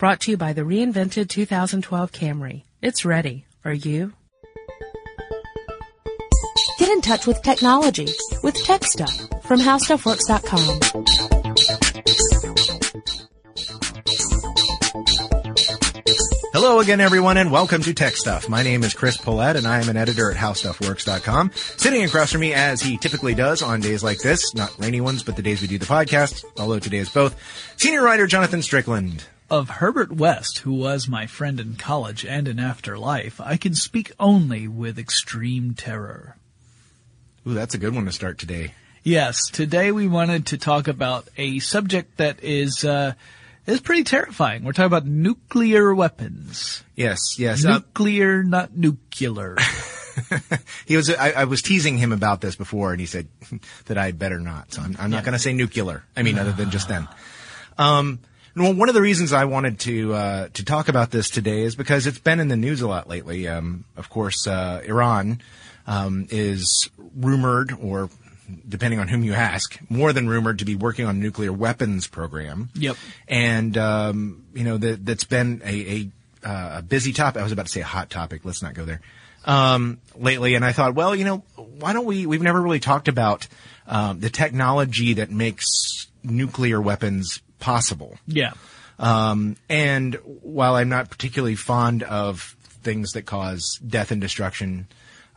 Brought to you by the reinvented 2012 Camry. It's ready. Are you? Get in touch with technology with Tech Stuff from HowStuffWorks.com. Hello again, everyone, and welcome to Tech Stuff. My name is Chris Pollette, and I am an editor at HowStuffWorks.com. Sitting across from me, as he typically does on days like this, not rainy ones, but the days we do the podcast, although today is both, senior writer Jonathan Strickland. Of Herbert West, who was my friend in college and in after life, I can speak only with extreme terror. Ooh, that's a good one to start today. Yes, today we wanted to talk about a subject that is uh, is pretty terrifying. We're talking about nuclear weapons. Yes, yes. uh, Nuclear, not nuclear. he was. I, I was teasing him about this before, and he said that I better not. So I'm, I'm not going to say nuclear. I mean, other than just then. Um, well, one of the reasons I wanted to uh, to talk about this today is because it's been in the news a lot lately. Um, of course, uh, Iran um, is rumored, or depending on whom you ask, more than rumored to be working on a nuclear weapons program. Yep. And um, you know that that's been a, a, uh, a busy topic. I was about to say a hot topic. Let's not go there. Um, lately, and I thought, well, you know, why don't we? We've never really talked about um, the technology that makes nuclear weapons possible. yeah. Um, and while I'm not particularly fond of things that cause death and destruction,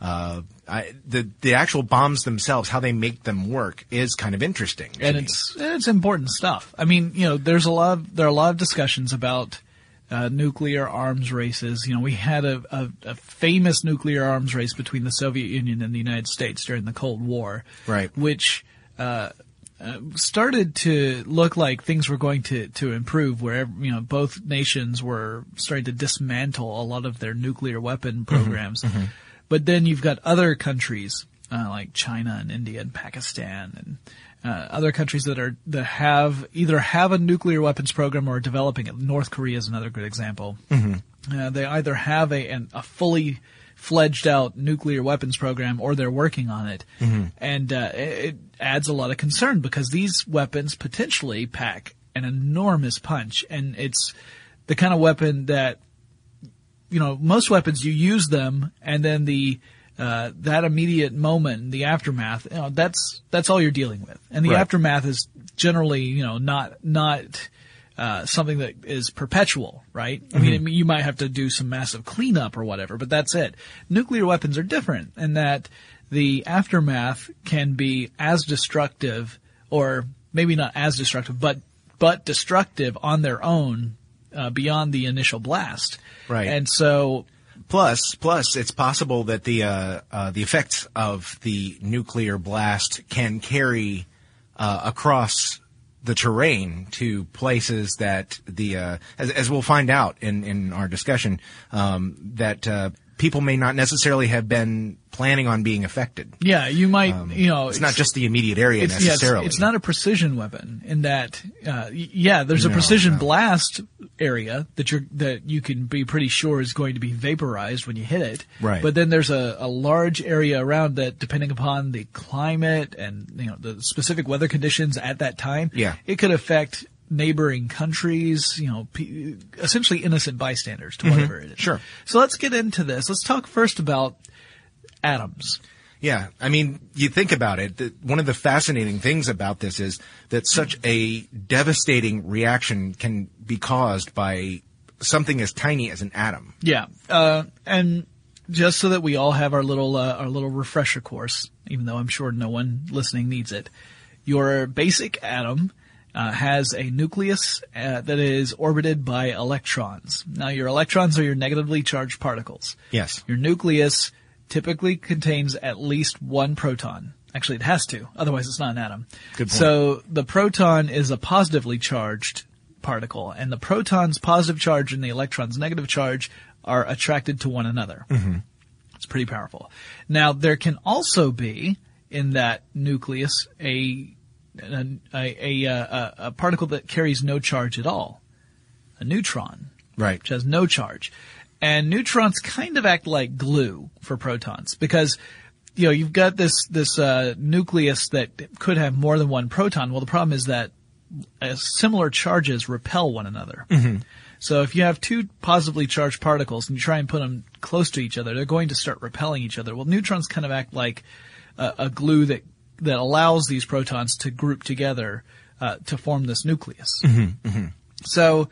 uh, I, the the actual bombs themselves, how they make them work, is kind of interesting. and me. it's it's important stuff. I mean, you know, there's a lot of, there are a lot of discussions about uh, nuclear arms races. You know, we had a, a, a famous nuclear arms race between the Soviet Union and the United States during the Cold War, Right. Which uh, uh, started to look like things were going to to improve, where you know both nations were starting to dismantle a lot of their nuclear weapon programs. But then you've got other countries uh, like China and India and Pakistan and uh, other countries that are that have either have a nuclear weapons program or are developing it. North Korea is another good example. Uh, they either have a an, a fully fledged out nuclear weapons program or they're working on it, and uh, it, it adds a lot of concern because these weapons potentially pack an enormous punch, and it's the kind of weapon that you know, most weapons you use them and then the uh, that immediate moment, the aftermath, you know, that's that's all you're dealing with, and the Right. aftermath is generally, you know, not not uh, something that is perpetual, right? I mean, I mean, you might have to do some massive cleanup or whatever, but that's it. Nuclear weapons are different in that the aftermath can be as destructive, or maybe not as destructive, but but destructive on their own uh, beyond the initial blast. Right. And so, Plus, plus, it's possible that the uh, uh, the effects of the nuclear blast can carry uh, across the terrain to places that the uh, as, as we'll find out in in our discussion um, that uh, people may not necessarily have been planning on being affected. yeah, you might, you know, Um, It's not just the immediate area it's, yeah, it's- necessarily. it's, not a precision weapon in that, uh, yeah, there's a No, precision no. blast area that you're that you can be pretty sure is going to be vaporized when you hit it. Right. But then there's a, a large area around that, depending upon the climate and you know the specific weather conditions at that time. Yeah. It could affect neighboring countries. You know, essentially innocent bystanders to whatever it is. Mm-hmm. Sure. So let's get into this. Let's talk first about atoms. Yeah, I mean, you think about it. The, one of the fascinating things about this is that such a devastating reaction can be caused by something as tiny as an atom. Yeah, uh, and just so that we all have our little uh, our little refresher course, even though I'm sure no one listening needs it, your basic atom uh, has a nucleus uh, that is orbited by electrons. Now, your electrons are your negatively charged particles. Yes. Your nucleus typically contains at least one proton. Actually, it has to, otherwise it's not an atom. Good point. So the proton is a positively charged particle, and the proton's positive charge and the electron's negative charge are attracted to one another. Mm-hmm. It's pretty powerful. Now, there can also be in that nucleus a a, a, a, a, a particle that carries no charge at all, a neutron Right. which has no charge. And neutrons kind of act like glue for protons because you know you've got this this uh, nucleus that could have more than one proton. Well, the problem is that uh, similar charges repel one another. So if you have two positively charged particles and you try and put them close to each other, they're going to start repelling each other. Well, neutrons kind of act like a, a glue that that allows these protons to group together uh, to form this nucleus. So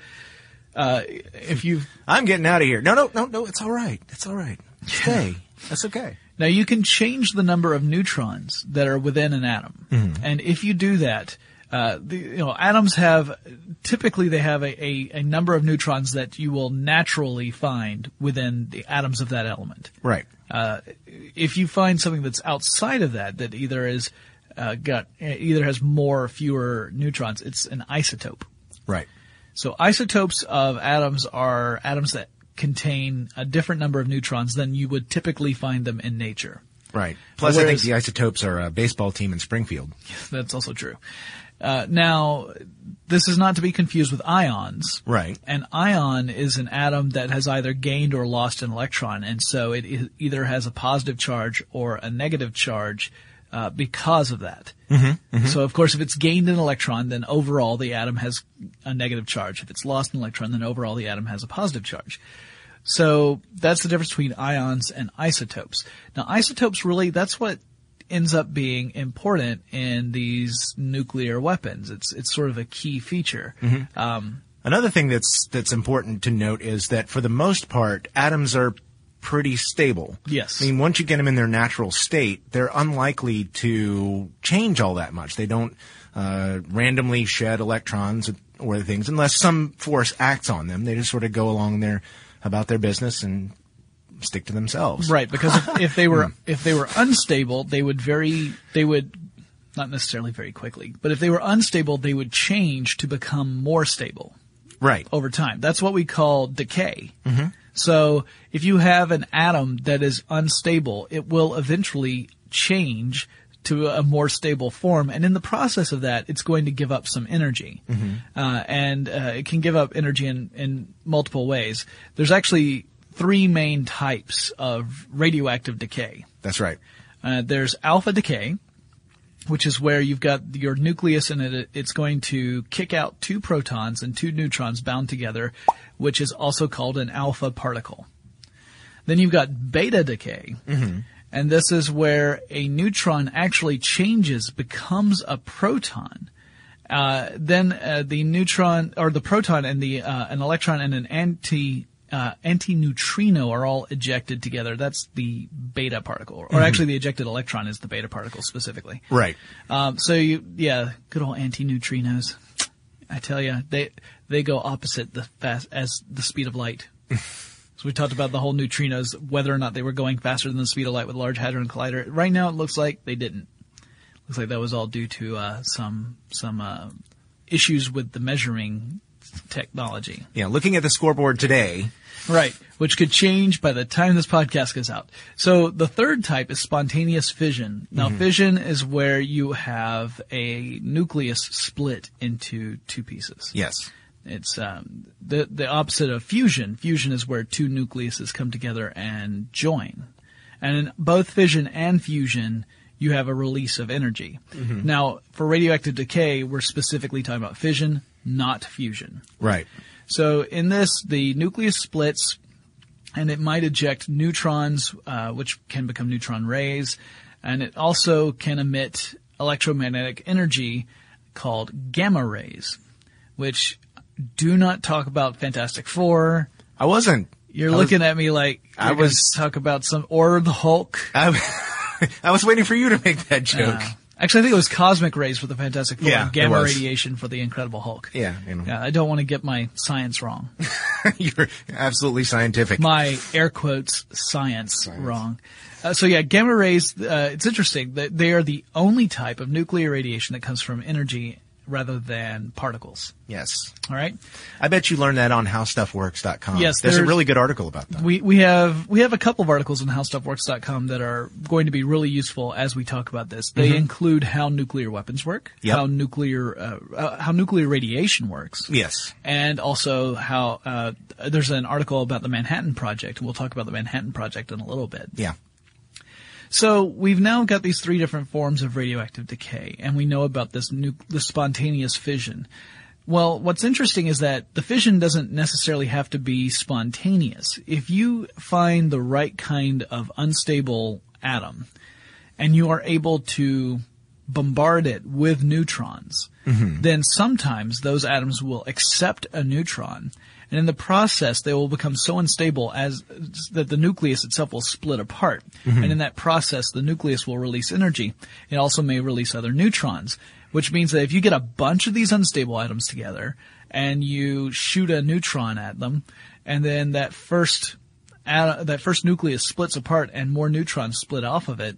uh, if you I'm getting out of here. No, no, no, no. It's all right. It's all right. Stay. That's okay. Now you can change the number of neutrons that are within an atom, and if you do that, uh, the, you know atoms have typically they have a, a, a number of neutrons that you will naturally find within the atoms of that element. Right. Uh, if you find something that's outside of that that either is uh, got either has more or fewer neutrons, it's an isotope. Right. So isotopes of atoms are atoms that contain a different number of neutrons than you would typically find them in nature. Right. Plus, I think the isotopes are a baseball team in Springfield. That's also true. Uh, now, this is not to be confused with ions. Right. An ion is an atom that has either gained or lost an electron, and so it either has a positive charge or a negative charge uh, because of that. So, of course, if it's gained an electron, then overall the atom has a negative charge. If it's lost an electron, then overall the atom has a positive charge. So that's the difference between ions and isotopes. Now, isotopes really, that's what ends up being important in these nuclear weapons. It's, it's sort of a key feature. Um, Another thing that's that's important to note is that for the most part, atoms are pretty stable. Yes. I mean, once you get them in their natural state, they're unlikely to change all that much. They don't uh, randomly shed electrons or things unless some force acts on them. They just sort of go along their about their business and stick to themselves. Right, because if, if they were if they were unstable, they would very they would not necessarily very quickly, but if they were unstable, they would change to become more stable Right. over time. That's what we call decay. So if you have an atom that is unstable, it will eventually change to a more stable form, and in the process of that, it's going to give up some energy, uh, and uh, it can give up energy in, in multiple ways. There's actually three main types of radioactive decay. That's right. Uh, there's alpha decay, which is where you've got your nucleus and it, it's going to kick out two protons and two neutrons bound together, which is also called an alpha particle. Then you've got beta decay, and this is where a neutron actually changes, becomes a proton. Uh, then uh, the neutron or the proton and the uh, an electron and an anti uh, antineutrino are all ejected together. That's the beta particle, or actually the ejected electron is the beta particle specifically. Right. Um, so you, yeah, good old antineutrinos. I tell you, they they go opposite the fast as the speed of light. so we talked about the whole neutrinos, whether or not they were going faster than the speed of light with Large Hadron Collider. Right now, it looks like they didn't. Looks like that was all due to uh, some some uh, issues with the measuring technology. Yeah. Looking at the scoreboard today, Right, which could change by the time this podcast goes out. So the third type is spontaneous fission. Now fission is where you have a nucleus split into two pieces. yes. It's um, the the opposite of fusion. Fusion is where two nucleuses come together and join. And in both fission and fusion, you have a release of energy. Now, for radioactive decay, we're specifically talking about fission, not fusion. Right. So in this, the nucleus splits, and it might eject neutrons, uh, which can become neutron rays, and it also can emit electromagnetic energy called gamma rays, which do not talk about Fantastic Four. I wasn't. You're I was- looking at me like I was- talk about some or the Hulk. I, I was waiting for you to make that joke. Uh, actually, I think it was cosmic rays for the Fantastic Four, Yeah, and gamma radiation for the Incredible Hulk. yeah. You know. Yeah, I don't want to get my science wrong. You're absolutely scientific. my air quotes science, wrong. Uh, so yeah, gamma rays. Uh, it's interesting that they are the only type of nuclear radiation that comes from energy rather than particles. yes. All right. I bet you learned that on howstuffworks.com. Yes, There's a really good article about that. We we have we have a couple of articles on howstuffworks.com that are going to be really useful as we talk about this. They include how nuclear weapons work, Yep. how nuclear uh, uh, how nuclear radiation works, yes. and also how uh, there's an article about the Manhattan Project. We'll talk about the Manhattan Project in a little bit. Yeah. So we've now got these three different forms of radioactive decay, and we know about this nu- the spontaneous fission. Well, what's interesting is that the fission doesn't necessarily have to be spontaneous. If you find the right kind of unstable atom and you are able to bombard it with neutrons, mm-hmm. then sometimes those atoms will accept a neutron and in the process they will become so unstable as that the nucleus itself will split apart. Mm-hmm. And in that process the nucleus will release energy. It also may release other neutrons, which means that if you get a bunch of these unstable atoms together and you shoot a neutron at them and then that first at, that first nucleus splits apart and more neutrons split off of it,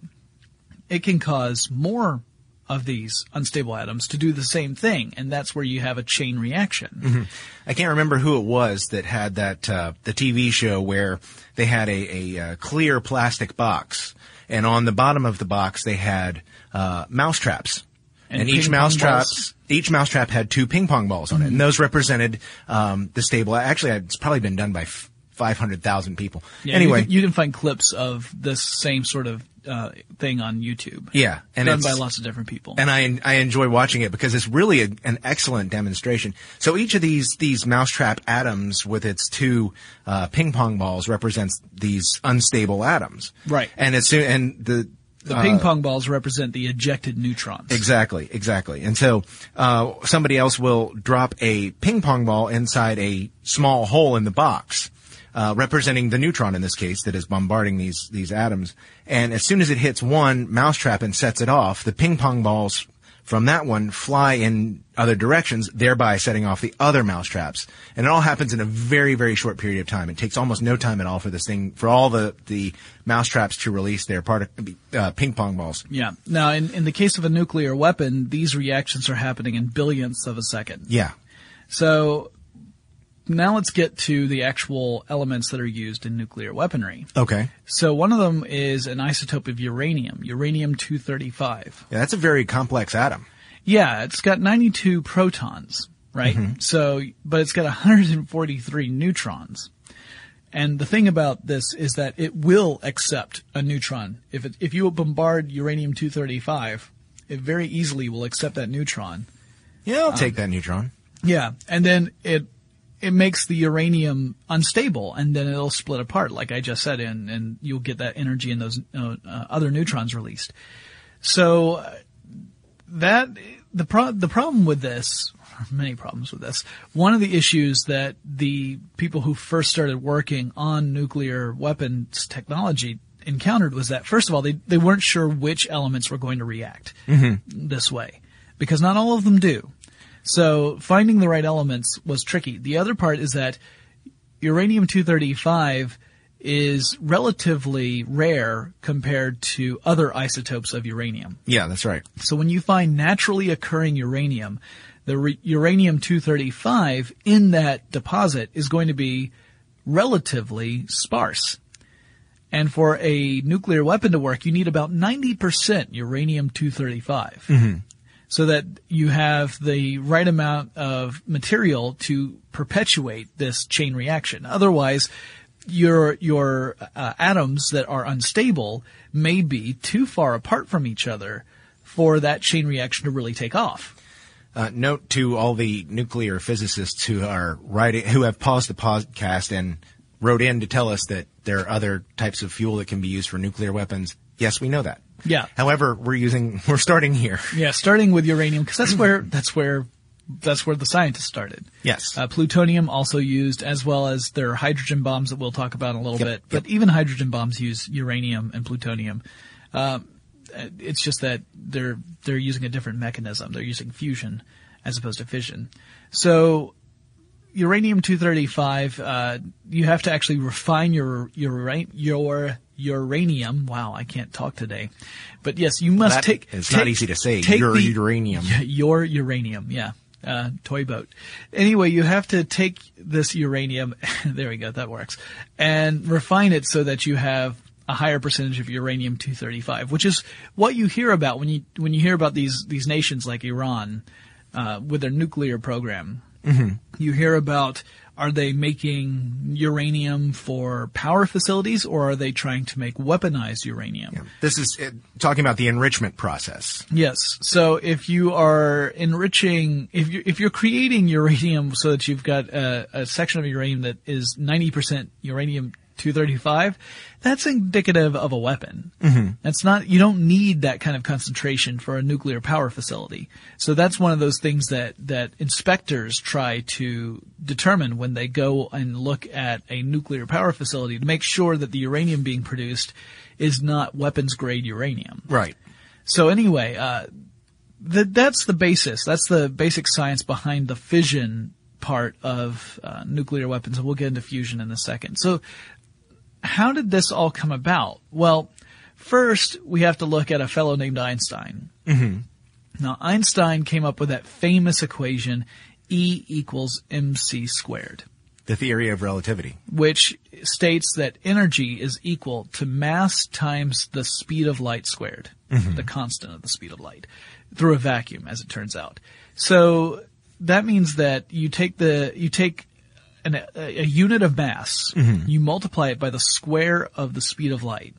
it can cause more of these unstable atoms to do the same thing, and that's where you have a chain reaction. I can't remember who it was that had that uh, the TV show where they had a, a, uh clear plastic box, and on the bottom of the box they had uh, mouse traps, And and, each mouse pong trap balls. each mouse trap had two ping pong balls on it, and those represented um, the stable. Actually, it's probably been done by f- five hundred thousand people. Yeah, anyway, you can, you can find clips of this same sort of uh, thing on YouTube. yeah, and done by lots of different people. and I I enjoy watching it because it's really a, an excellent demonstration. So each of these these mousetrap atoms with its two uh, ping pong balls represents these unstable atoms, Right. And it's and the the uh, ping pong balls represent the ejected neutrons. Exactly, exactly. And so uh, somebody else will drop a ping pong ball inside a small hole in the box, uh, representing the neutron in this case that is bombarding these these atoms. And as soon as it hits one mousetrap and sets it off, the ping pong balls from that one fly in other directions, thereby setting off the other mousetraps. And it all happens in a very, very short period of time. It takes almost no time at all for this thing, for all the, the mousetraps to release their part, uh, ping pong balls. Yeah. Now, in, in the case of a nuclear weapon, these reactions are happening in billionths of a second. Yeah. So now let's get to the actual elements that are used in nuclear weaponry. Okay. So one of them is an isotope of uranium, uranium-235. Yeah, that's a very complex atom. Yeah, it's got 92 protons, right? Mm-hmm. So, but it's got 143 neutrons. And the thing about this is that it will accept a neutron. If it, if you bombard uranium-235, it very easily will accept that neutron. Yeah, I'll take um, that neutron. Yeah, and then it it makes the uranium unstable, and then it'll split apart, like I just said, and and you'll get that energy and those uh, uh, other neutrons released. So uh, that the pro- the problem with this, many problems with this. One of the issues that the people who first started working on nuclear weapons technology encountered was that first of all they they weren't sure which elements were going to react this way because not all of them do. So finding the right elements was tricky. The other part is that uranium-235 is relatively rare compared to other isotopes of uranium. Yeah, that's right. So when you find naturally occurring uranium, the re- uranium-235 in that deposit is going to be relatively sparse. And for a nuclear weapon to work, you need about 90% uranium-235 so that you have the right amount of material to perpetuate this chain reaction. Otherwise, your your uh, atoms that are unstable may be too far apart from each other for that chain reaction to really take off. Uh, note to all the nuclear physicists who are writing, who have paused the podcast and wrote in to tell us that there are other types of fuel that can be used for nuclear weapons. Yes, we know that. Yeah. However, we're using, we're starting here. Yeah, starting with uranium because that's where that's where that's where the scientists started. Yes. Uh, plutonium also used, as well as there are hydrogen bombs that we'll talk about in a little Yep, bit. But even hydrogen bombs use uranium and plutonium. Um, it's just that they're they're using a different mechanism. They're using fusion as opposed to fission. So uranium 235, uh, you have to actually refine your your your uranium. Wow, I can't talk today. But yes, you must That take. It's take- not easy to say. take Your the- uranium. Your uranium. Yeah. Uh, toy boat. Anyway, you have to take this uranium, there we go, that works, and refine it so that you have a higher percentage of uranium 235, which is what you hear about when you when you hear about these these nations like Iran uh, with their nuclear program. You hear about Are they making uranium for power facilities or are they trying to make weaponized uranium? This is uh, talking about the enrichment process. Yes. So if you are enriching, if you if you're creating uranium so that you've got a, a section of uranium that is 90% uranium 235, that's indicative of a weapon. Mm-hmm. That's not, you don't need that kind of concentration for a nuclear power facility. So that's one of those things that, that inspectors try to determine when they go and look at a nuclear power facility to make sure that the uranium being produced is not weapons grade uranium. Right. So anyway, uh, th- that's the basis. That's the basic science behind the fission part of uh, nuclear weapons, and we'll get into fusion in a second. So, how did this all come about? Well, first we have to look at a fellow named Einstein. Mm-hmm. Now, Einstein came up with that famous equation E equals mc squared The theory of relativity. which states that energy is equal to mass times the speed of light squared, the constant of the speed of light, through a vacuum, as it turns out. So that means that you take the you take an, a, a unit of mass, mm-hmm. you multiply it by the square of the speed of light,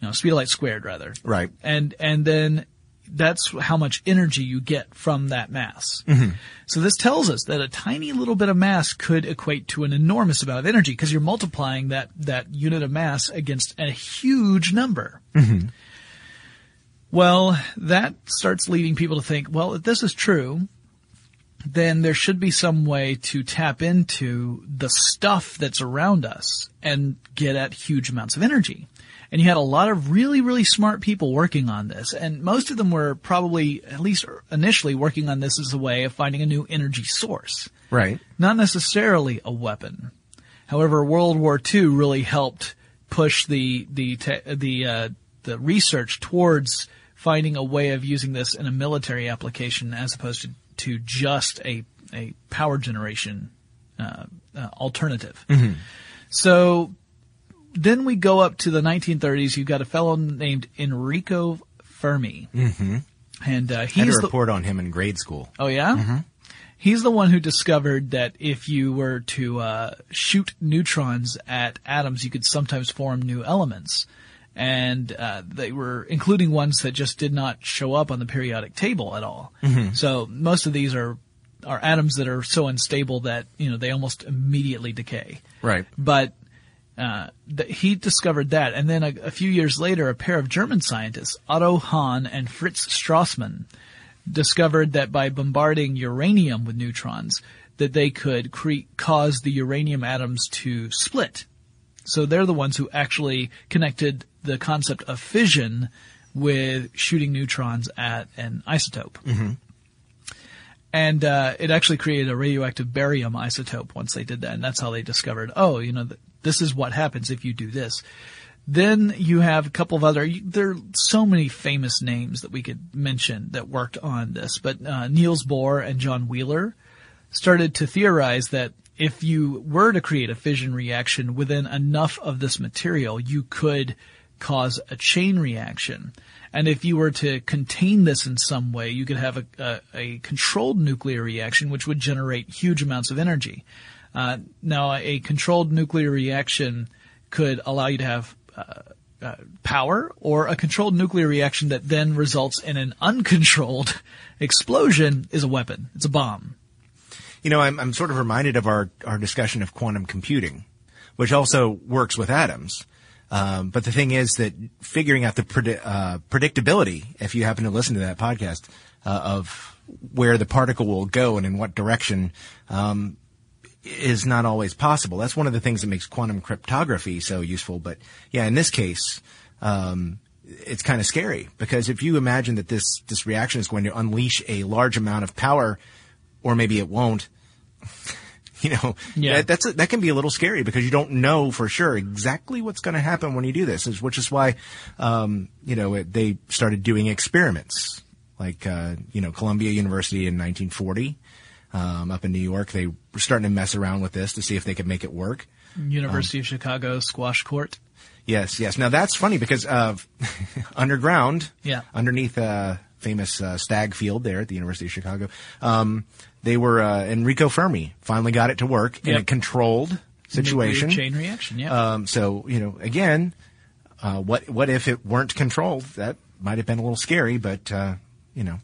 you know, speed of light squared rather, Right. and and then that's how much energy you get from that mass. Mm-hmm. So this tells us that a tiny little bit of mass could equate to an enormous amount of energy because you're multiplying that that unit of mass against a huge number. Mm-hmm. Well, that starts leading people to think, well, if this is true, then there should be some way to tap into the stuff that's around us and get at huge amounts of energy. And you had a lot of really, really smart people working on this. And most of them were probably, at least initially, working on this as a way of finding a new energy source. Right. Not necessarily a weapon. However, World War II really helped push the, the, te- the, uh, the research towards finding a way of using this in a military application as opposed to, to just a, a power generation, uh, uh, alternative. So then we go up to the 1930s. You've got a fellow named Enrico Fermi. Mm-hmm. And, uh, I had he's a the, report on him in grade school. Oh yeah. He's the one who discovered that if you were to uh, shoot neutrons at atoms, you could sometimes form new elements, and uh, they were including ones that just did not show up on the periodic table at all. So most of these are are atoms that are so unstable that you know they almost immediately decay Right. but uh, th- he discovered that, and then a, a few years later, a pair of German scientists, Otto Hahn and Fritz Strassmann, discovered that by bombarding uranium with neutrons, that they could cre- cause the uranium atoms to split. So they're the ones who actually connected the concept of fission with shooting neutrons at an isotope. And uh, it actually created a radioactive barium isotope once they did that, and that's how they discovered, oh, you know, th- this is what happens if you do this. Then you have a couple of other. There are so many famous names that we could mention that worked on this, but uh, Niels Bohr and John Wheeler started to theorize that if you were to create a fission reaction within enough of this material, you could cause a chain reaction. And if you were to contain this in some way, you could have a, a, a controlled nuclear reaction, which would generate huge amounts of energy. Uh, now, a controlled nuclear reaction could allow you to have uh, uh, power, or a controlled nuclear reaction that then results in an uncontrolled explosion is a weapon. It's a bomb. You know, I'm, I'm sort of reminded of our, our discussion of quantum computing, which also works with atoms. Um, but the thing is that figuring out the predi- uh, predictability, if you happen to listen to that podcast, uh, of where the particle will go and in what direction, um, is not always possible. That's one of the things that makes quantum cryptography so useful. But yeah, in this case, um, it's kind of scary because if you imagine that this this reaction is going to unleash a large amount of power, or maybe it won't. You know, Yeah. that, that's a, that can be a little scary because you don't know for sure exactly what's going to happen when you do this. is- Which is why, um, you know, it, they started doing experiments, like uh, you know, Columbia University in 1940, um, up in New York. They were starting to mess around with this to see if they could make it work. University of Chicago squash court. Yes, yes. Now that's funny because uh, underground, Yeah. underneath uh, famous uh, Stagg Field there at the University of Chicago, um, they were uh, Enrico Fermi finally got it to work in a controlled situation. Nuclear chain reaction. Yeah. Um, so you know, again, uh, what what if it weren't controlled? That might have been a little scary, but uh, you know,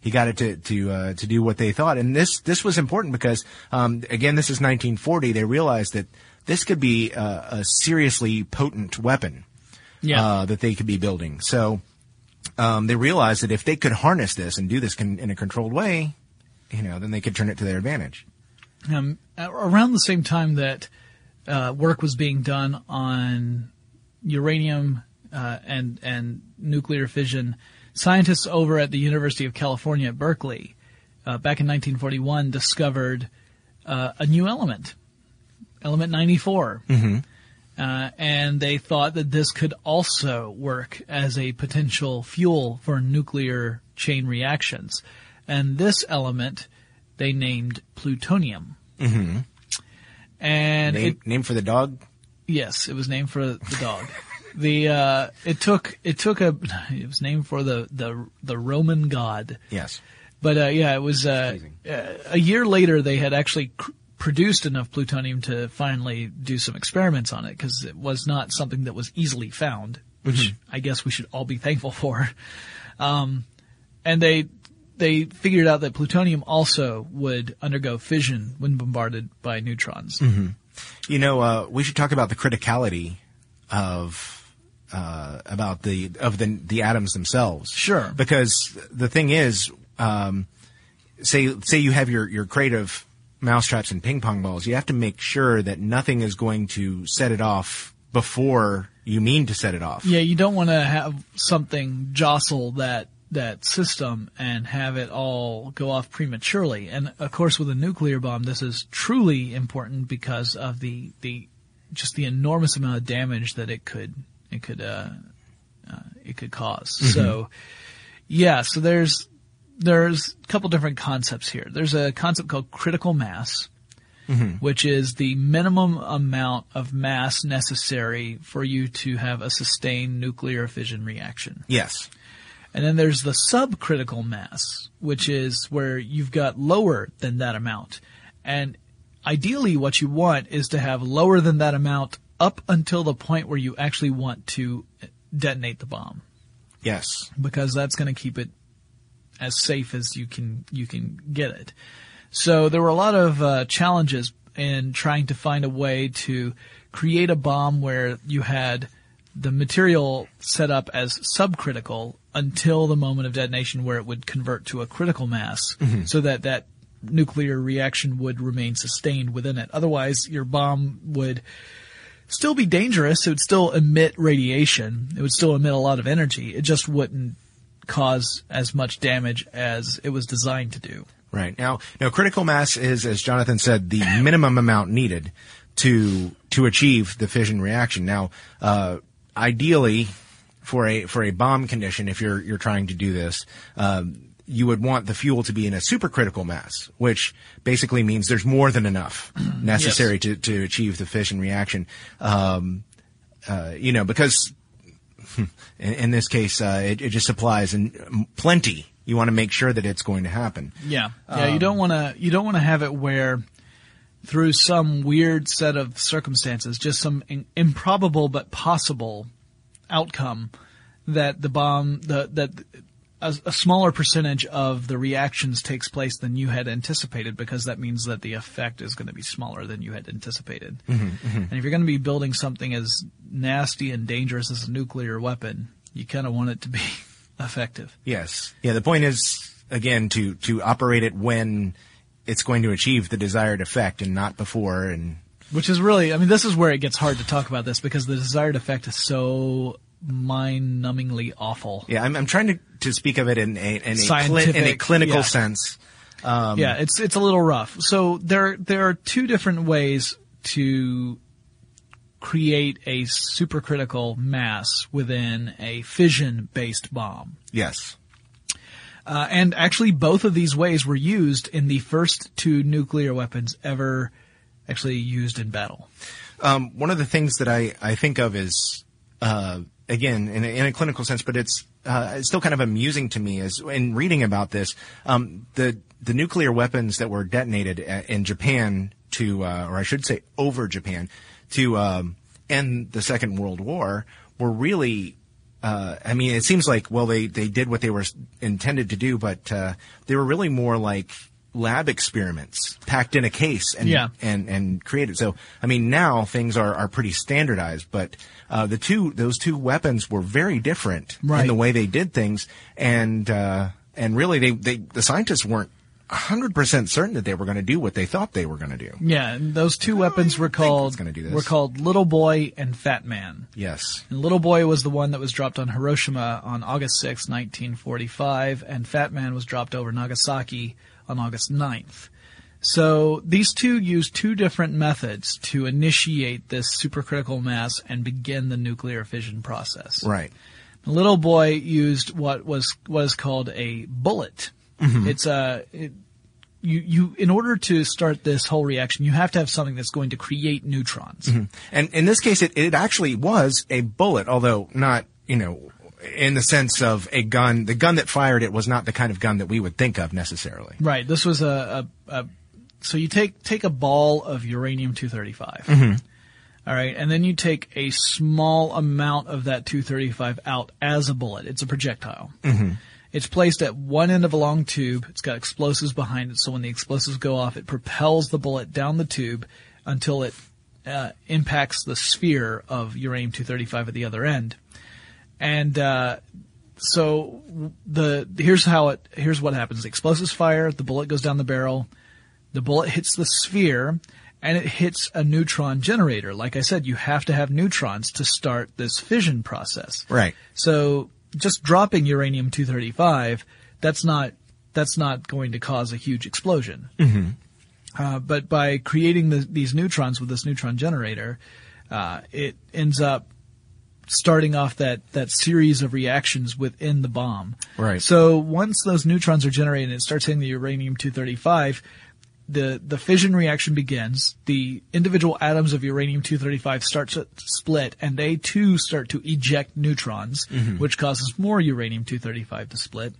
he got it to to uh, to do what they thought, and this this was important because um, again, this is 1940. They realized that this could be uh, a seriously potent weapon yeah. uh, that they could be building. So um, they realized that if they could harness this and do this con- in a controlled way, you know, then they could turn it to their advantage. um, around the same time that uh, work was being done on uranium uh, and and nuclear fission, scientists over at the University of California at Berkeley, uh, back in 1941, discovered uh, a new element, element 94. Uh, and they thought that this could also work as a potential fuel for nuclear chain reactions. And this element they named plutonium. Mm-hmm. And it, Name, name for the dog? yes, it was named for the dog. the uh, it took it took a it was named for the the the Roman god. Yes. But uh, yeah, it was uh, uh, a year later they had actually cr- produced enough plutonium to finally do some experiments on it because it was not something that was easily found, which I guess we should all be thankful for. Um, and they they figured out that plutonium also would undergo fission when bombarded by neutrons. You know, uh, we should talk about the criticality of uh, about the of the the atoms themselves. Sure. Because the thing is, um, say say you have your your crate of mousetraps and ping pong balls, you have to make sure that nothing is going to set it off before you mean to set it off. Yeah, you don't want to have something jostle that that system and have it all go off prematurely. And of course, with a nuclear bomb, this is truly important because of the the just the enormous amount of damage that it could it could uh, uh it could because So, yeah, so there's there's a couple different concepts here. There's a concept called critical mass, which is the minimum amount of mass necessary for you to have a sustained nuclear fission reaction. Yes. And then there's the subcritical mass, which is where you've got lower than that amount. And ideally what you want is to have lower than that amount up until the point where you actually want to detonate the bomb Yes. because that's going to keep it as safe as you can you can get it. So there were a lot of uh, challenges in trying to find a way to create a bomb where you had the material set up as subcritical until the moment of detonation where it would convert to a critical mass so that that nuclear reaction would remain sustained within it. Otherwise, your bomb would still be dangerous. It would still emit radiation. It would still emit a lot of energy. It just wouldn't cause as much damage as it was designed to do. Right. Now, now critical mass is, as Jonathan said, the minimum amount needed to to achieve the fission reaction. Now, uh, ideally, for a for a bomb condition, if you're you're trying to do this, um, you would want the fuel to be in a supercritical mass, which basically means there's more than enough necessary to to achieve the fission reaction. Um, uh, you know, because in, in this case, uh, it, it just supplies in plenty. You want to make sure that it's going to happen. Yeah, yeah. you don't want to you don't want to have it where through some weird set of circumstances, just some in, improbable but possible outcome, that the bomb the that a, a smaller percentage of the reactions takes place than you had anticipated because that means that the effect is going to be smaller than you had anticipated. Mm-hmm, mm-hmm. And if you're going to be building something as nasty and dangerous as a nuclear weapon, you kind of want it to be effective. Yes. Yeah. The point is again to to operate it when it's going to achieve the desired effect and not before. And Which is really, I mean, this is where it gets hard to talk about this because the desired effect is so mind-numbingly awful. yeah, I'm, I'm trying to to speak of it in a in a, cli- in a clinical yeah. sense. Um, yeah, it's it's a little rough. So there there are two different ways to create a supercritical mass within a fission-based bomb. Yes. Uh, and actually, both of these ways were used in the first two nuclear weapons ever actually used in battle. Um, one of the things that I, I think of is, uh, again, in a, in a clinical sense, but it's uh, is still kind of amusing to me is in reading about this, um, the the nuclear weapons that were detonated a- in Japan to, uh, or I should say, over Japan to um, end the Second World War were really. Uh, I mean, it seems like well, they they did what they were intended to do, but uh, they were really more like lab experiments packed in a case and Yeah. and and created. So I mean, now things are are pretty standardized, but uh, the two those two weapons were very different Right. in the way they did things, and uh, and really they they the scientists weren't hundred percent certain that they were going to do what they thought they were going to do. Yeah, and those two weapons were called gonna do this. were called Little Boy and Fat Man. Yes. And Little Boy was the one that was dropped on Hiroshima on August 6, 1945, and Fat Man was dropped over Nagasaki on August 9th. So these two used two different methods to initiate this supercritical mass and begin the nuclear fission process. Right. Little Boy used what was was called a bullet. Mm-hmm. It's a it, you you in order to start this whole reaction, you have to have something that's going to create neutrons. Mm-hmm. And in this case, it, it actually was a bullet, although not, you know, in the sense of a gun. The gun that fired it was not the kind of gun that we would think of necessarily. Right. This was a, a, a so you take take a ball of uranium 235. Mm-hmm. All right, and then you take a small amount of that 235 out as a bullet. It's a projectile. It's placed at one end of a long tube. It's got explosives behind it, so when the explosives go off, it propels the bullet down the tube until it uh, impacts the sphere of uranium 235 at the other end. And uh, so the here's how it here's what happens: the explosives fire, the bullet goes down the barrel, the bullet hits the sphere, and it hits a neutron generator. Like I said, you have to have neutrons to start this fission process. Right. So just dropping uranium 235, that's not that's not going to cause a huge explosion. Mm-hmm. Uh, but by creating the, these neutrons with this neutron generator, uh, it ends up starting off that, that series of reactions within the bomb. Right. So once those neutrons are generated and it starts hitting the uranium 235, the, the fission reaction begins. The individual atoms of uranium 235 start to split and they too start to eject neutrons, which causes more uranium 235 to split.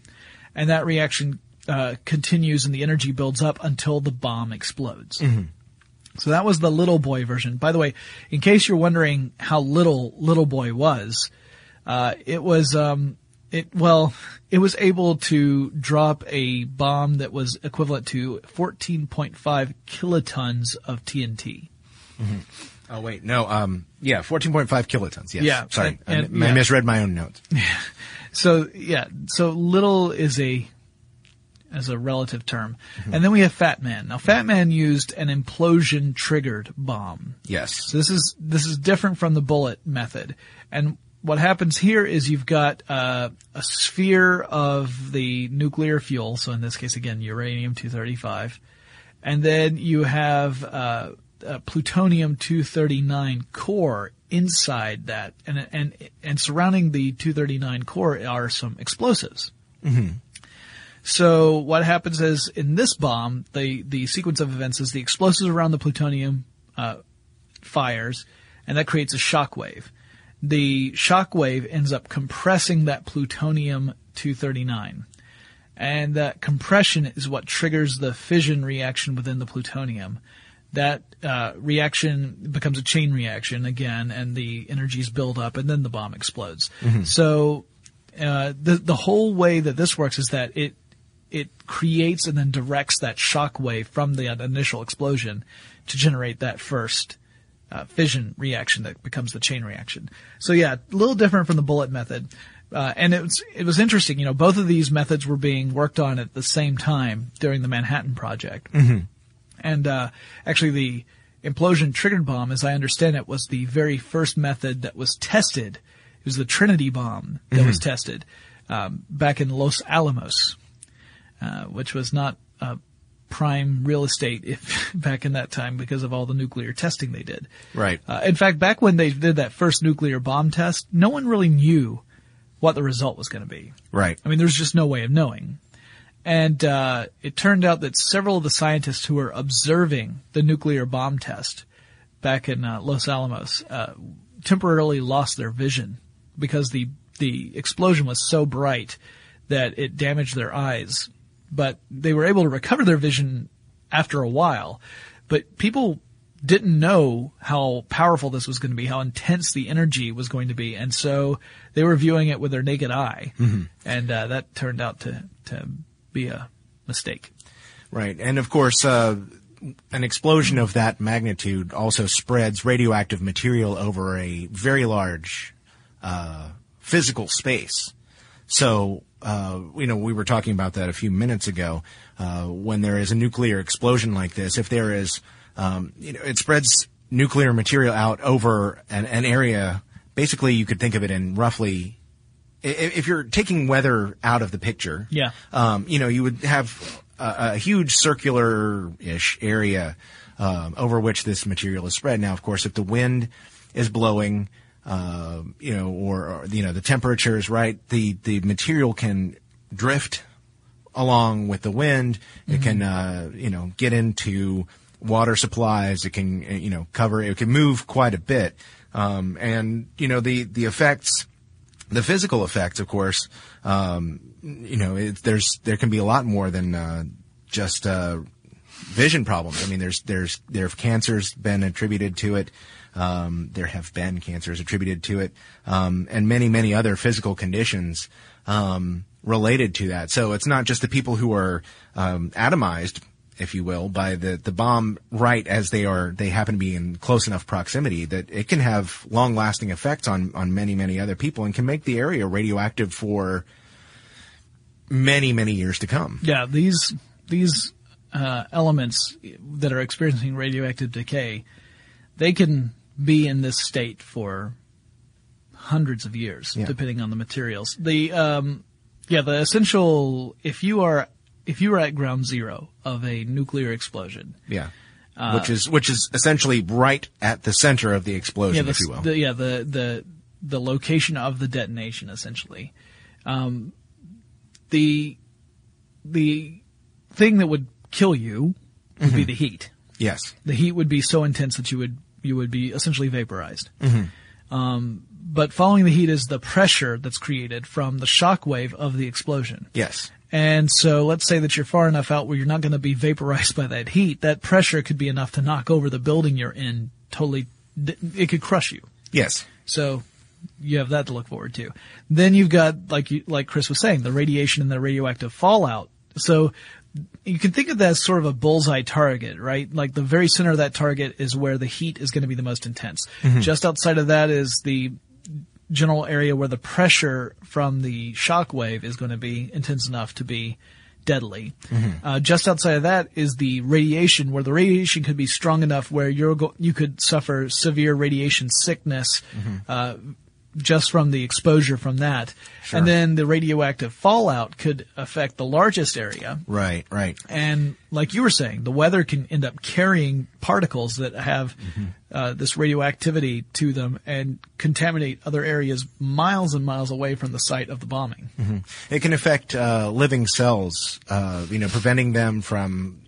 And that reaction uh, continues and the energy builds up until the bomb explodes. So that was the little boy version. By the way, in case you're wondering how little little boy was, uh, it was um, it well, it was able to drop a bomb that was equivalent to 14.5 kilotons of TNT. Oh wait, no. Um, yeah, fourteen point five kilotons. Yes. Yeah, Sorry, and- I, and- I yeah. misread my own notes. So yeah, so little is a as a relative term, and then we have Fat Man. Now, Fat Man used an implosion triggered bomb. Yes. So this is this is different from the bullet method. And what happens here is you've got uh, a sphere of the nuclear fuel. So in this case, again, uranium two thirty five, and then you have uh, a plutonium two thirty nine core inside that, and and and surrounding the two thirty nine core are some explosives. So what happens is in this bomb, the the sequence of events is the explosives around the plutonium uh, fires, and that creates a shock wave. The shock wave ends up compressing that plutonium 239. And that compression is what triggers the fission reaction within the plutonium. That uh, reaction becomes a chain reaction again, and the energies build up, and then the bomb explodes. So uh, the the whole way that this works is that it it creates and then directs that shock wave from the initial explosion to generate that first uh, fission reaction that becomes the chain reaction. So yeah, a little different from the bullet method. Uh, and it was, it was interesting, you know, both of these methods were being worked on at the same time during the Manhattan Project. And, uh, actually the implosion triggered bomb, as I understand it, was the very first method that was tested. It was the Trinity bomb that was tested, um, back in Los Alamos, uh, which was not, uh, prime real estate if back in that time because of all the nuclear testing they did. Right. Uh, in fact, back when they did that first nuclear bomb test, no one really knew what the result was going to be. Right. I mean, there's just no way of knowing. And uh, it turned out that several of the scientists who were observing the nuclear bomb test back in uh, Los Alamos uh, temporarily lost their vision because the the explosion was so bright that it damaged their eyes, but they were able to recover their vision after a while. But people didn't know how powerful this was going to be, how intense the energy was going to be, and so they were viewing it with their naked eye, and uh, that turned out to to be a mistake. Right, and of course, uh, an explosion of that magnitude also spreads radioactive material over a very large uh, physical space. So, uh, you know, we were talking about that a few minutes ago. Uh, when there is a nuclear explosion like this, if there is, um, you know, it spreads nuclear material out over an, an area. Basically, you could think of it in roughly if you're taking weather out of the picture, Yeah. um, you know, you would have a, a huge circular-ish area um, over which this material is spread. Now, of course, if the wind is blowing, uh, you know, or, or you know, the temperature is right, the the material can drift along with the wind. It can, uh, you know, get into water supplies. It can, uh, you know, cover. It can move quite a bit, um, and you know, the the effects the physical effects, of course, um, you know, it, there's there can be a lot more than uh, just uh, vision problems. I mean, there's there's there have cancers been attributed to it. Um, there have been cancers attributed to it, um, and many many other physical conditions um, related to that. So it's not just the people who are um, atomized if you will, by the, the bomb right as they are, they happen to be in close enough proximity that it can have long lasting effects on, on many, many other people and can make the area radioactive for many, many years to come. Yeah, these these uh, elements that are experiencing radioactive decay, they can be in this state for hundreds of years, Yeah. depending on the materials. The um, yeah, the essential if you are if you are at ground zero of a nuclear explosion, Yeah. which is, which is essentially right at the center of the yeah, explosion, the, if you will. the yeah the the the location of the detonation essentially. Um, the the thing that would kill you would Mm-hmm. be the heat. yes. The heat would be so intense that you would you would be essentially vaporized. Mm-hmm. Um, but following the heat is the pressure that's created from the shock wave of the explosion. Yes. And so let's say that you're far enough out where you're not going to be vaporized by that heat. That pressure could be enough to knock over the building you're in totally. It could crush you. Yes. So you have that to look forward to. Then you've got, like you, like Chris was saying, the radiation and the radioactive fallout. So you can think of that as sort of a bullseye target, right? Like the very center of that target is where the heat is going to be the most intense. Just outside of that is the general area where the pressure from the shock wave is going to be intense enough to be deadly. Uh, just outside of that is the radiation, where the radiation could be strong enough where you're go- you could suffer severe radiation sickness uh, just from the exposure from that. And then the radioactive fallout could affect the largest area. Right. Right. And like you were saying, the weather can end up carrying particles that have uh, this radioactivity to them and contaminate other areas miles and miles away from the site of the bombing. It can affect uh, living cells, uh, you know, preventing them from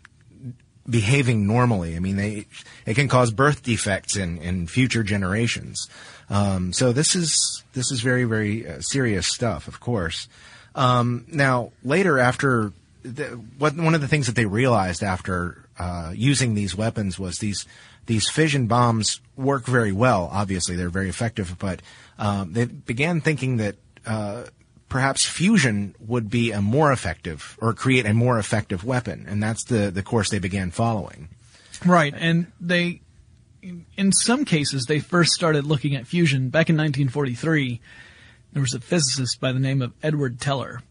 behaving normally. I mean, they it can cause birth defects in, in future generations. Um, so this is this is very very uh, serious stuff, of course. Um, now later, after the, what one of the things that they realized after uh, using these weapons was these these fission bombs work very well. Obviously, they're very effective, but um, they began thinking that uh, perhaps fusion would be a more effective or create a more effective weapon, and that's the the course they began following. Right. And they, in- in some cases, they first started looking at fusion back in 1943. There was a physicist by the name of Edward Teller.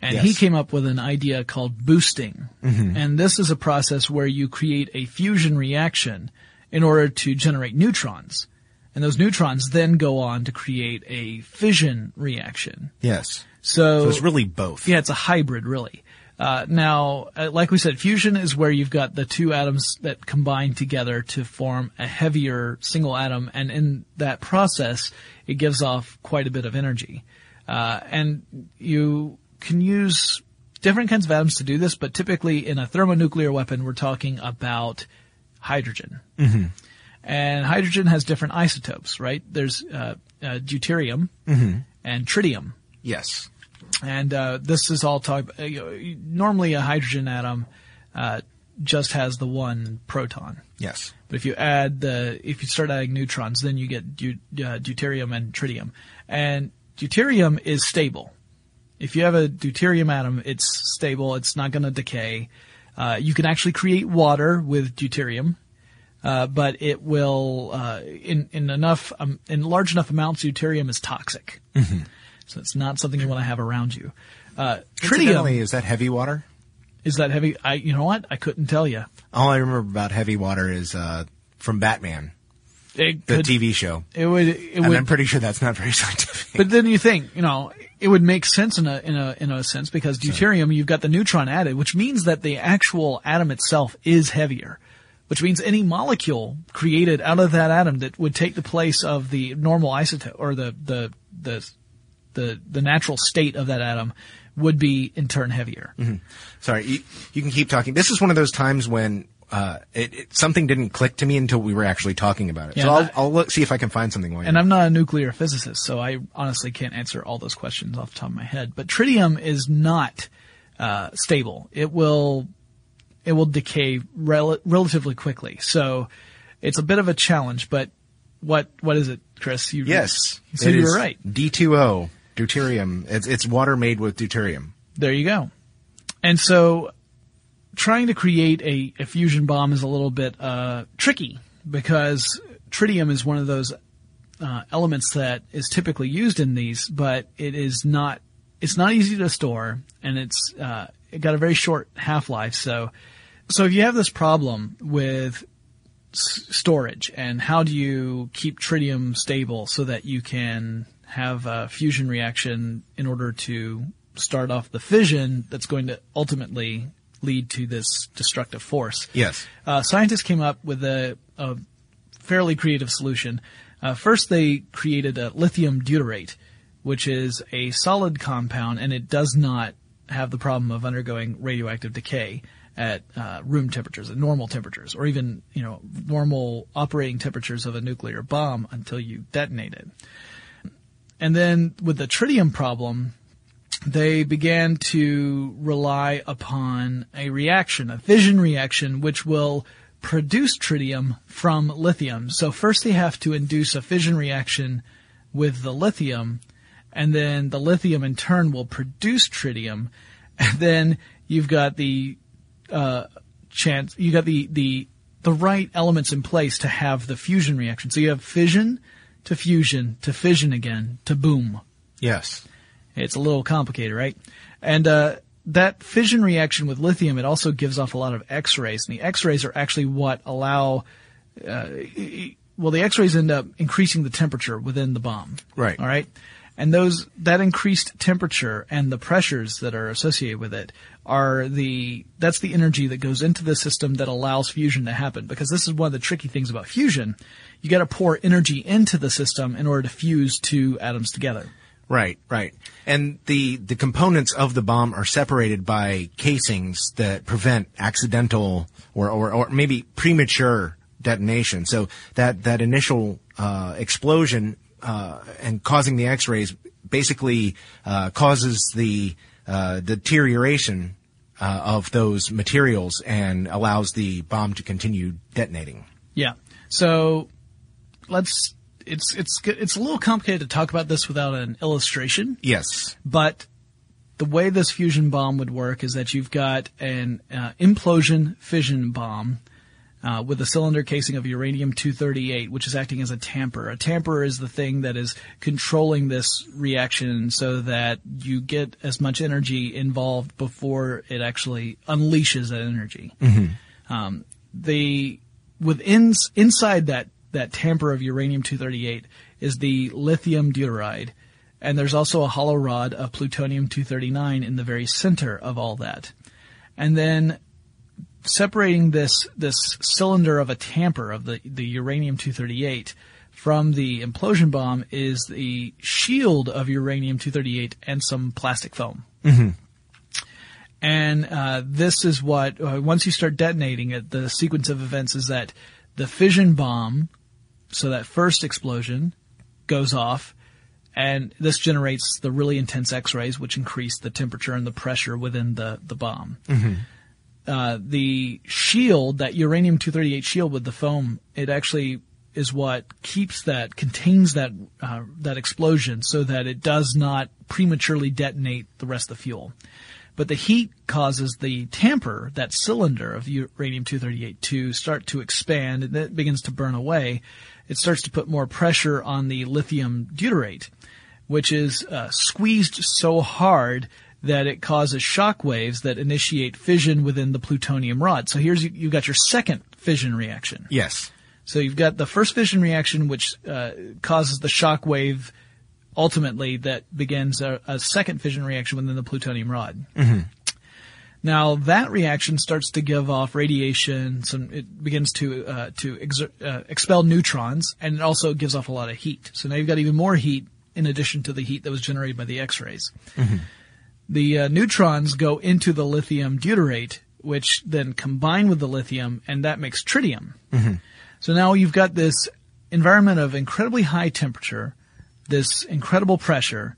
And he came up with an idea called boosting. Mm-hmm. And this is a process where you create a fusion reaction in order to generate neutrons. And those neutrons then go on to create a fission reaction. Yes, So, so it's really both. yeah, it's a hybrid, really. Uh, now, uh, like we said, fusion is where you've got the two atoms that combine together to form a heavier single atom, and in that process, it gives off quite a bit of energy. Uh, and you can use different kinds of atoms to do this, but typically in a thermonuclear weapon, we're talking about hydrogen. And hydrogen has different isotopes, right? There's uh, uh, deuterium, and and tritium. Yes. And uh, this is all talk. Uh, normally, a hydrogen atom uh, just has the one proton. Yes. But if you add the, if you start adding neutrons, then you get deut- uh, deuterium and tritium. And deuterium is stable. If you have a deuterium atom, it's stable. It's not going to decay. Uh, you can actually create water with deuterium, uh, but it will, uh, in in enough, um, in large enough amounts, deuterium is toxic. So it's not something you want to have around you. Uh, tritium is that heavy water? is that heavy? I, you know what? I couldn't tell you. All I remember about heavy water is uh, from Batman, It the could, TV show, it would, it and would, I'm pretty sure that's not very scientific. But then you think, you know, it would make sense in a in a in a sense because deuterium, you've got the neutron added, which means that the actual atom itself is heavier. Which means any molecule created out of that atom that would take the place of the normal isotope or the the the the, the natural state of that atom would be in turn heavier. Sorry, you, you can keep talking. This is one of those times when uh, it, it, something didn't click to me until we were actually talking about it. Yeah, so I'll, I- I'll look, see if I can find something. While And I'm not a nuclear physicist, so I honestly can't answer all those questions off the top of my head. But tritium is not uh, stable. It will it will decay rel- relatively quickly. So it's a bit of a challenge. But what what is it, Chris? You, yes, So you were right. D2O, deuterium. It's, it's water made with deuterium. There you go. And so trying to create a, a fusion bomb is a little bit uh, tricky because tritium is one of those uh, elements that is typically used in these, but it is not it's not easy to store and it's uh, it got a very short half life. So so if you have this problem with s- storage and how do you keep tritium stable so that you can have a fusion reaction in order to start off the fission that's going to ultimately lead to this destructive force. Yes. Uh, scientists came up with a, a fairly creative solution. Uh, first, they created a lithium deuteride, which is a solid compound, and it does not have the problem of undergoing radioactive decay at uh, room temperatures, at normal temperatures, or even you know normal operating temperatures of a nuclear bomb until you detonate it. And then with the tritium problem, they began to rely upon a reaction, a fission reaction, which will produce tritium from lithium. So first they have to induce a fission reaction with the lithium, and then the lithium in turn will produce tritium, and then you've got the uh, chance, you got the the the right elements in place to have the fusion reaction. So you have fission to fusion to fission again to boom. Yes. It's a little complicated, right? And uh, that fission reaction with lithium, it also gives off a lot of X-rays, and the X-rays are actually what allow. Uh, well, the X-rays end up increasing the temperature within the bomb. Right. All right. And those that increased temperature and the pressures that are associated with it are the that's the energy that goes into the system that allows fusion to happen. Because this is one of the tricky things about fusion. You got to pour energy into the system in order to fuse two atoms together. Right, right. And the, the components of the bomb are separated by casings that prevent accidental or, or, or maybe premature detonation. So that, that initial, uh, explosion, uh, and causing the x-rays basically, uh, causes the, uh, deterioration, uh, of those materials and allows the bomb to continue detonating. Yeah. So let's. It's it's it's a little complicated to talk about this without an illustration, Yes. but the way this fusion bomb would work is that you've got an uh, implosion fission bomb uh, with a cylinder casing of uranium 238, which is acting as a tamper. A tamper is the thing that is controlling this reaction so that you get as much energy involved before it actually unleashes that energy. Um, the within inside that that tamper of uranium 238 is the lithium deuteride, and there's also a hollow rod of plutonium 239 in the very center of all that. And then separating this this cylinder of a tamper of the the uranium 238 from the implosion bomb is the shield of uranium 238 and some plastic foam. And uh, this is what uh, once you start detonating it, the sequence of events is that the fission bomb, so that first explosion, goes off, and this generates the really intense X-rays, which increase the temperature and the pressure within the the bomb. Uh, the shield, that uranium-238 shield with the foam, it actually is what keeps that, contains that, uh, that explosion so that it does not prematurely detonate the rest of the fuel. But the heat causes the tamper, that cylinder of uranium-238 to start to expand and it begins to burn away. It starts to put more pressure on the lithium deuteride, which is uh, squeezed so hard that it causes shock waves that initiate fission within the plutonium rod. So here's you've got your second fission reaction. Yes. So you've got the first fission reaction, which uh, causes the shock wave, ultimately that begins a, a second fission reaction within the plutonium rod. Now that reaction starts to give off radiation. Some it begins to uh, to exer- uh, expel neutrons, and it also gives off a lot of heat. So now you've got even more heat in addition to the heat that was generated by the X-rays. The uh, neutrons go into the lithium deuteride, which then combine with the lithium, and that makes tritium. So now you've got this environment of incredibly high temperature, this incredible pressure,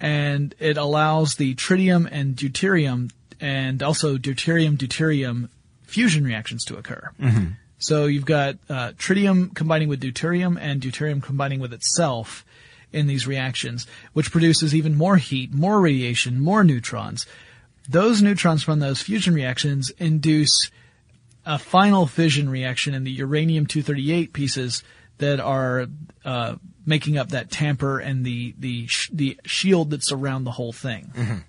and it allows the tritium and deuterium and also deuterium-deuterium fusion reactions to occur. So you've got uh, tritium combining with deuterium and deuterium combining with itself in these reactions, which produces even more heat, more radiation, more neutrons. Those neutrons from those fusion reactions induce a final fission reaction in the uranium-238 pieces that are uh, making up that tamper and the the sh- the shield that's around the whole thing,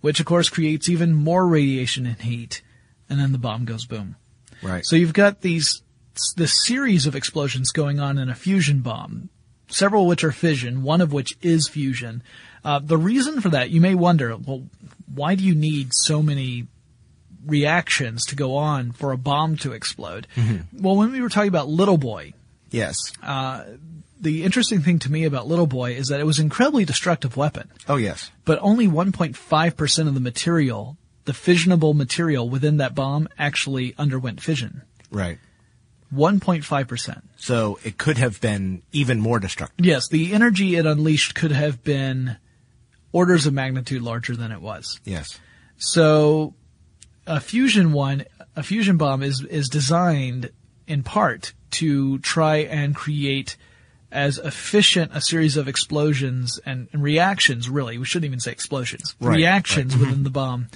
which of course creates even more radiation and heat, and then the bomb goes boom. Right. So you've got these this series of explosions going on in a fusion bomb, several of which are fission, one of which is fusion. Uh, the reason for that, you may wonder, well, why do you need so many reactions to go on for a bomb to explode? Well, when we were talking about Little Boy, yes. the interesting thing to me about Little Boy is that it was an incredibly destructive weapon, oh yes. but only 1.5% of the material, the fissionable material within that bomb actually underwent fission. Right. 1.5%. So it could have been even more destructive. Yes, the energy it unleashed could have been orders of magnitude larger than it was. Yes. So a fusion one, a fusion bomb is is designed in part to try and create as efficient a series of explosions and, and reactions. Really, we shouldn't even say explosions. Right, reactions mm-hmm. within the bomb.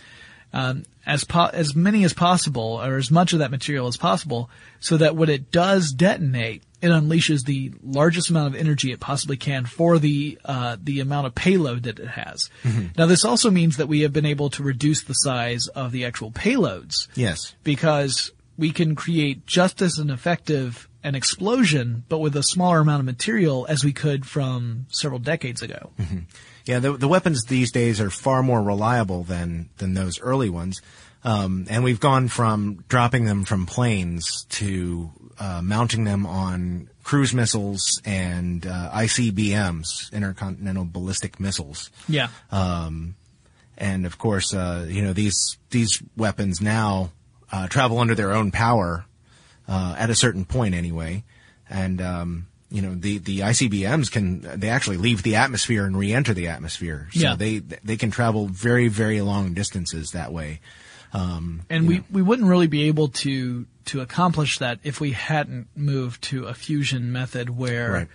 Um, as po- as many as possible, or as much of that material as possible, so that when it does detonate, it unleashes the largest amount of energy it possibly can for the uh, the amount of payload that it has. Now, this also means that we have been able to reduce the size of the actual payloads Yes. because we can create just as an effective an explosion, but with a smaller amount of material as we could from several decades ago. Yeah, the, the weapons these days are far more reliable than than those early ones, um, and we've gone from dropping them from planes to uh, mounting them on cruise missiles and uh, ICBMs, intercontinental ballistic missiles. Yeah. and of course, uh, you know these these weapons now uh, travel under their own power uh, at a certain point, anyway. And um, you know the the ICBMs can they actually leave the atmosphere and re-enter the atmosphere, so Yeah. they they can travel very very long distances that way. Um, and we, we wouldn't really be able to to accomplish that if we hadn't moved to a fusion method where Right.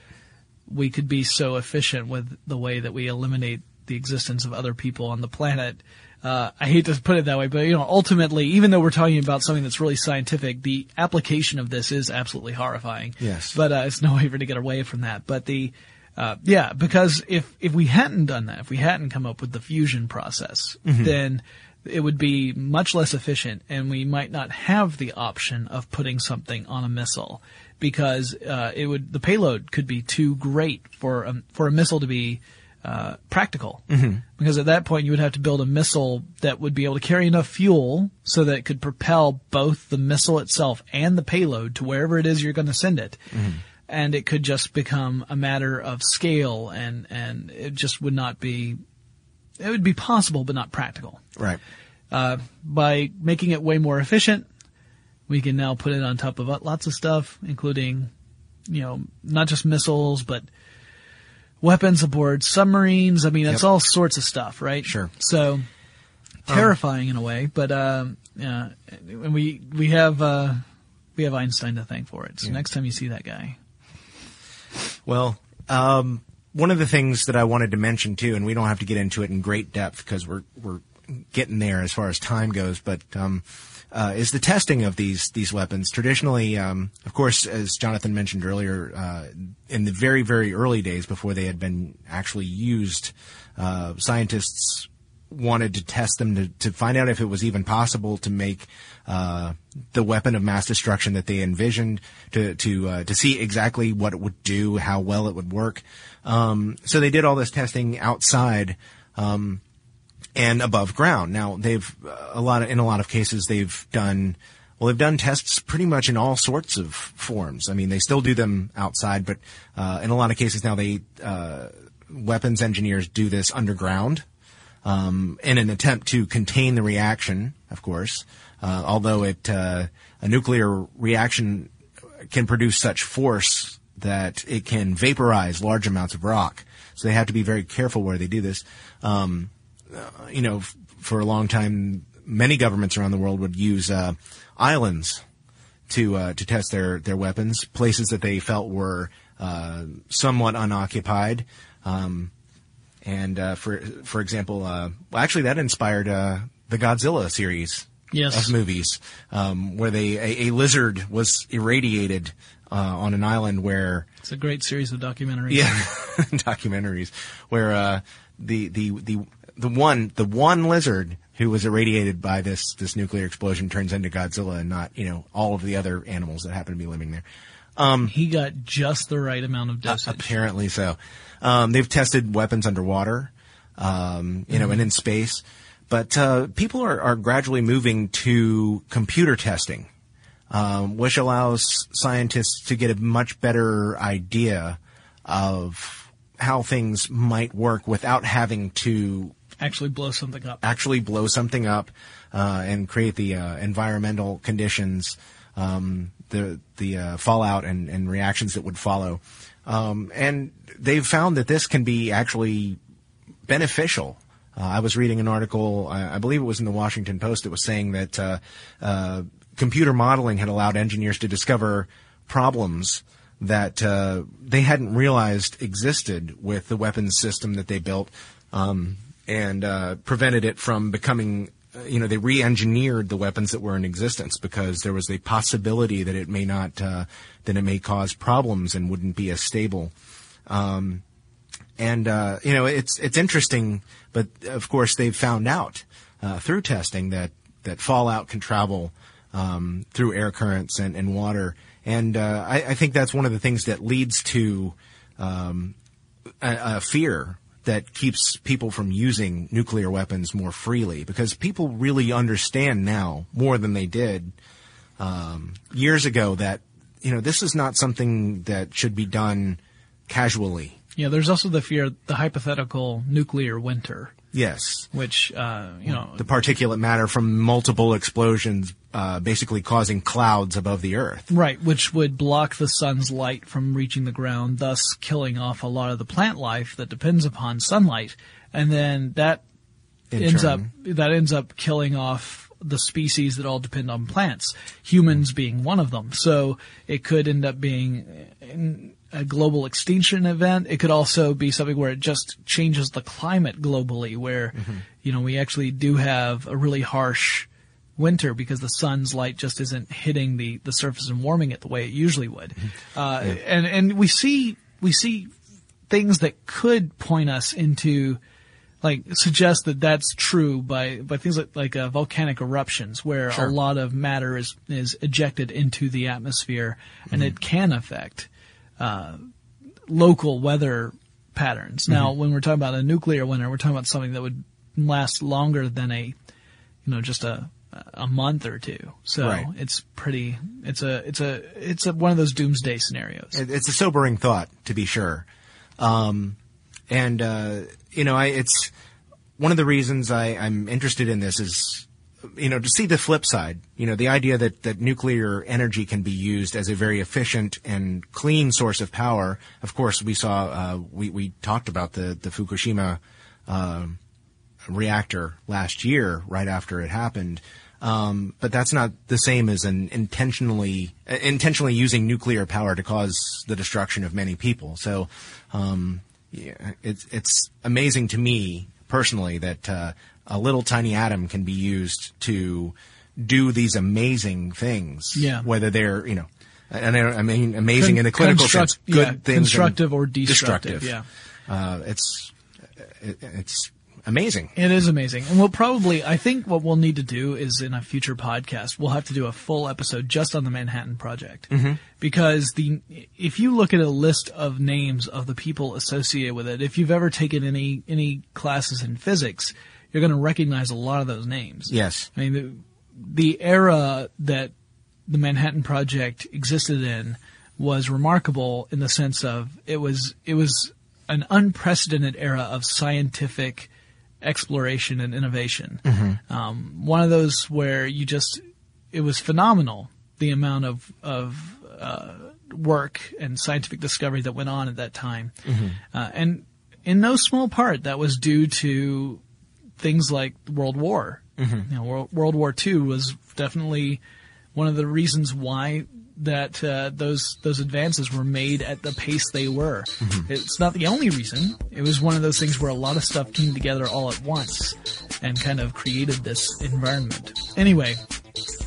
we could be so efficient with the way that we eliminate the existence of other people on the planet. Uh, I hate to put it that way, but you know, ultimately, even though we're talking about something that's really scientific, the application of this is absolutely horrifying. Yes. But uh, it's no way to get away from that. But the uh, yeah, because if if we hadn't done that, if we hadn't come up with the fusion process, then it would be much less efficient, and we might not have the option of putting something on a missile because uh, it would the payload could be too great for a, for a missile to be uh, practical. Mm-hmm. Because at that point, you would have to build a missile that would be able to carry enough fuel so that it could propel both the missile itself and the payload to wherever it is you're going to send it. And it could just become a matter of scale, and and it just would not be. It would be possible, but not practical. Right. Uh, by making it way more efficient, we can now put it on top of lots of stuff, including, you know, not just missiles, but weapons aboard submarines. I mean, it's Yep. all sorts of stuff, right? Sure. So terrifying in a way, but um, yeah, and we we have uh, we have Einstein to thank for it. So next time you see that guy, Well, um, one of the things that I wanted to mention too, and we don't have to get into it in great depth because we're we're getting there as far as time goes, but um, uh, is the testing of these these weapons. Traditionally, um, of course, as Jonathan mentioned earlier, uh, in the very very early days before they had been actually used, uh, scientists wanted to test them to, to find out if it was even possible to make uh, the weapon of mass destruction that they envisioned to to uh, to see exactly what it would do, how well it would work. Um, so they did all this testing outside um, and above ground. Now they've uh, a lot of, in a lot of cases they've done well. They've done tests pretty much in all sorts of forms. I mean, they still do them outside, but uh, in a lot of cases now they uh, weapons engineers do this underground um, in an attempt to contain the reaction, of course. Uh, although it uh, a nuclear reaction can produce such force that it can vaporize large amounts of rock, so they have to be very careful where they do this. Um, uh, you know, f- for a long time, many governments around the world would use uh, islands to uh, to test their their weapons, places that they felt were uh, somewhat unoccupied. Um, and uh, for for example, uh, well, actually, that inspired uh, the Godzilla series Yes. of movies, um, where they a, a lizard was irradiated uh, on an island where it's a great series of documentaries. yeah documentaries where uh, the the the the one the one lizard who was irradiated by this this nuclear explosion turns into Godzilla and not you know all of the other animals that happen to be living there. he got just the right amount of dosage. Apparently so. Um, they've tested weapons underwater, um, you know, and in space. But uh, people are, are gradually moving to computer testing, um, which allows scientists to get a much better idea of how things might work without having to Actually, blow something up. actually blow something up uh, and create the uh, environmental conditions, um, the the uh, fallout and, and reactions that would follow. Um, and they've found that this can be actually beneficial. Uh, I was reading an article, I, I believe it was in the Washington Post, that was saying that uh, uh, computer modeling had allowed engineers to discover problems that uh, they hadn't realized existed with the weapons system that they built, um, and uh, prevented it from becoming. uh, You know, they re-engineered the weapons that were in existence because there was a possibility that it may not, uh, that it may cause problems and wouldn't be as stable and uh, you know it's it's interesting, but of course they've found out uh, through testing that that fallout can travel um, through air currents and, and water, and uh, I, I think that's one of the things that leads to um, a, a fear that keeps people from using nuclear weapons more freely because people really understand now more than they did um, years ago that you know this is not something that should be done casually. Yeah, there's also the fear, the hypothetical nuclear winter, Yes. which, uh, you know, The particulate matter from multiple explosions uh, basically causing clouds above the Earth. right, which would block the sun's light from reaching the ground, thus killing off a lot of the plant life that depends upon sunlight. And then that In ends turn. up, that ends up killing off the species that all depend on plants, humans being one of them. So it could end up being in a global extinction event. It could also be something where it just changes the climate globally, where, you know, we actually do have a really harsh winter because the sun's light just isn't hitting the, the surface and warming it the way it usually would. Uh, and, and we see, we see things that could point us into like suggest that that's true by by things like like uh, volcanic eruptions where Sure. a lot of matter is is ejected into the atmosphere and it can affect uh, local weather patterns. Now, when we're talking about a nuclear winter, we're talking about something that would last longer than a you know just a a month or two. So Right. it's pretty. It's a it's a it's a, one of those doomsday scenarios. It- It's a sobering thought, to be sure. Um, and uh, you know, I, it's one of the reasons I, I'm interested in this is you know, to see the flip side, you know, the idea that, that nuclear energy can be used as a very efficient and clean source of power. Of course, we saw, uh, we, we talked about the, the Fukushima, uh, reactor last year, right after it happened. Um, but that's not the same as an intentionally, uh, intentionally using nuclear power to cause the destruction of many people. So, um, yeah, it's, it's amazing to me personally that, uh, a little tiny atom can be used to do these amazing things. Yeah. Whether they're, you know, and I, mean amazing Con- in a clinical sense, good yeah, things, constructive or destructive, yeah. Uh, it's it, it's amazing. It is amazing. And we'll probably, I think what we'll need to do is in a future podcast, we'll have to do a full episode just on the Manhattan Project. Mm-hmm. Because the, if you look at a list of names of the people associated with it, if you've ever taken any, any classes in physics, you're going to recognize a lot of those names. Yes. I mean, the, the era that the Manhattan Project existed in was remarkable in the sense of it was it was an unprecedented era of scientific exploration and innovation. Um, one of those where you just it was phenomenal the amount of of uh, work and scientific discovery that went on at that time, uh, and in no small part that was due to things like World War. You know, World, World War II was definitely one of the reasons why that uh, those those advances were made at the pace they were. It's not the only reason. It was one of those things where a lot of stuff came together all at once and kind of created this environment. Anyway,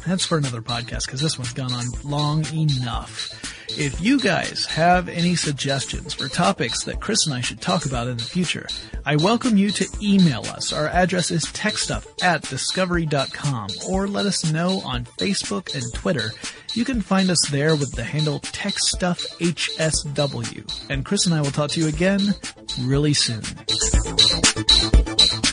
that's for another podcast because this one's gone on long enough. If you guys have any suggestions for topics that Chris and I should talk about in the future, I welcome you to email us. Our address is techstuff at discovery.com or let us know on Facebook and Twitter. You can find us there with the handle TechStuffHSW. And Chris and I will talk to you again really soon.